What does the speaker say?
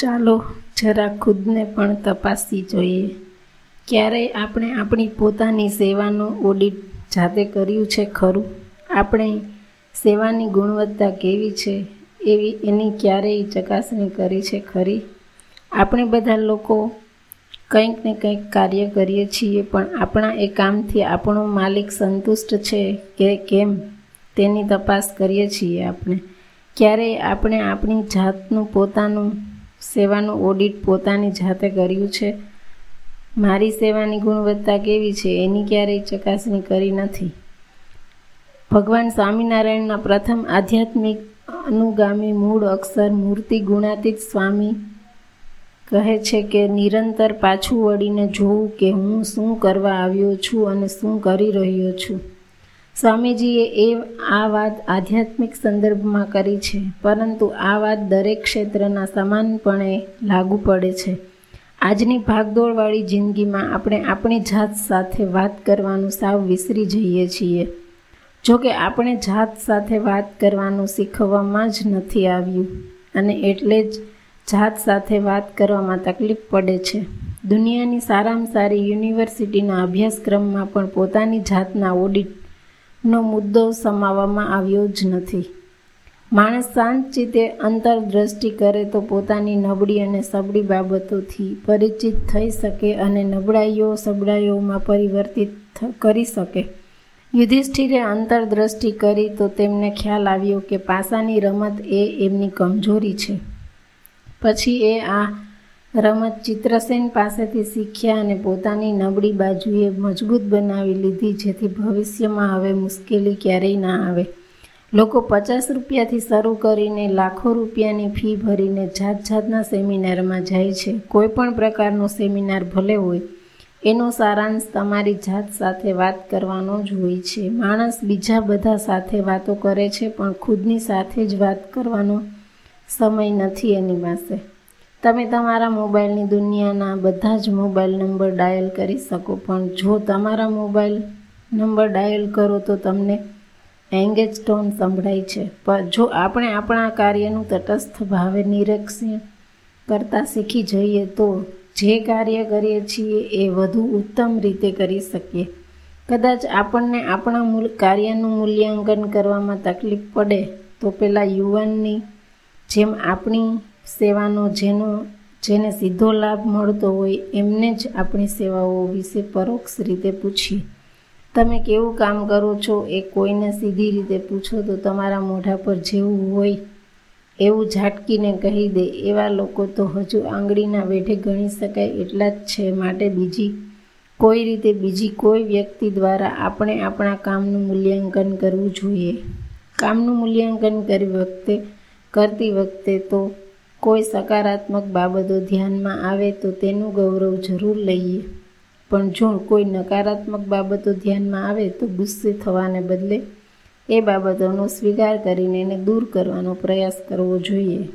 ચાલો જરા ખુદને પણ તપાસવી જોઈએ. ક્યારેય આપણે આપણી પોતાની સેવાનું ઓડિટ જાતે કર્યું છે ખરું? આપણે સેવાની ગુણવત્તા કેવી છે? એવી એની ક્યારેય ચકાસણી કરી છે ખરી? આપણે બધા લોકો કંઈક ને કંઈક કાર્ય કરીએ છીએ, પણ આપણા એ કામથી આપણો માલિક સંતુષ્ટ છે કે કેમ? તેની તપાસ કરીએ છીએ આપણે. ક્યારેય આપણે આપણી જાતનું પોતાનું સેવાનું ઓડિટ પોતાની જાતે કર્યું છે? મારી સેવાની ગુણવત્તા કેવી છે? એની ક્યારેય ચકાસણી કરી નથી. ભગવાન સ્વામિનારાયણના પ્રથમ આધ્યાત્મિક અનુગામી મૂળ અક્ષર મૂર્તિ ગુણાતીત સ્વામી કહે છે કે, નિરંતર પાછું વળીને જોવું કે હું શું કરવા આવ્યો છું અને શું કરી રહ્યો છું. સ્વામીજીએ એ આ વાત આધ્યાત્મિક સંદર્ભમાં કરી છે, પરંતુ આ વાત દરેક ક્ષેત્રના સમાનપણે લાગુ પડે છે. આજની ભાગદોડવાળી જિંદગીમાં આપણે આપણી જાત સાથે વાત કરવાનું સાવ વિસરી જઈએ છીએ. જો કે આપણે જાત સાથે વાત કરવાનું શીખવવામાં જ નથી આવ્યું, અને એટલે જ જાત સાથે વાત કરવામાં તકલીફ પડે છે. દુનિયાની સારામાં સારી યુનિવર્સિટીના અભ્યાસક્રમમાં પણ પોતાની જાતના ઓડિટનો મુદ્દો સમાવવામાં આવ્યો જ નથી. માણસ શાંત ચિત્તે અંતરદ્રષ્ટિ કરે તો પોતાની નબળી અને સબળી બાબતોથી પરિચિત થઈ શકે અને નબળાઈઓ સબળાઈઓમાં પરિવર્તિત કરી શકે. યુધિષ્ઠિરે અંતરદ્રષ્ટિ કરી તો તેમને ખ્યાલ આવ્યો કે પાસાની રમત એ એમની કમજોરી છે. પછી એ આ રમત ચિત્રસેન પાસેથી શીખ્યા અને પોતાની નબળી બાજુએ મજબૂત બનાવી લીધી જેથી ભવિષ્યમાં હવે મુશ્કેલી ક્યારેય ના આવે. લોકો પચાસ રૂપિયાથી શરૂ કરીને લાખો રૂપિયાની ફી ભરીને જાત જાતના સેમિનારમાં જાય છે. કોઈ પણ પ્રકારનો સેમિનાર ભલે હોય, એનો સારાંશ તમારી જાત સાથે વાત કરવાનો જ હોય છે. માણસ બીજા બધા સાથે વાતો કરે છે, પણ ખુદની સાથે જ વાત કરવાનો સમય નથી એની પાસે. તમે તમારા મોબાઈલની દુનિયાના બધા જ મોબાઈલ નંબર ડાયલ કરી શકો, પણ જો તમારા મોબાઈલ નંબર ડાયલ કરો તો તમને એંગેજ ટોન સંભળાય છે. પણ જો આપણે આપણા કાર્યનું તટસ્થ ભાવે નિરીક્ષણ કરતાં શીખી જઈએ તો જે કાર્ય કરીએ છીએ એ વધુ ઉત્તમ રીતે કરી શકીએ. કદાચ આપણને આપણા મૂલ કાર્યનું મૂલ્યાંકન કરવામાં તકલીફ પડે, તો પેલા યુવાનની જેમ આપણી સેવાનો જેનો, જેને સીધો લાભ મળતો હોય એમને જ આપણી સેવાઓ વિશે પરોક્ષ રીતે પૂછીએ. તમે કેવું કામ કરો છો એ કોઈને સીધી રીતે પૂછો તો તમારા મોઢા પર જેવું હોય એવું ઝાટકીને કહી દે. એવા લોકો તો હજુ આંગળીના વેઢે ગણી શકાય એટલા જ છે માટે બીજી કોઈ રીતે બીજી કોઈ વ્યક્તિ દ્વારા આપણે આપણા કામનું મૂલ્યાંકન કરવું જોઈએ. કામનું મૂલ્યાંકન કરી વખતે, કરતી વખતે તો કોઈ સકારાત્મક બાબતો ધ્યાનમાં આવે તો તેનું ગૌરવ જરૂર લઈએ. પણ જો કોઈ નકારાત્મક બાબતો ધ્યાનમાં આવે તો ગુસ્સે થવાને બદલે એ બાબતોનો સ્વીકાર કરીને એને દૂર કરવાનો પ્રયાસ કરવો જોઈએ.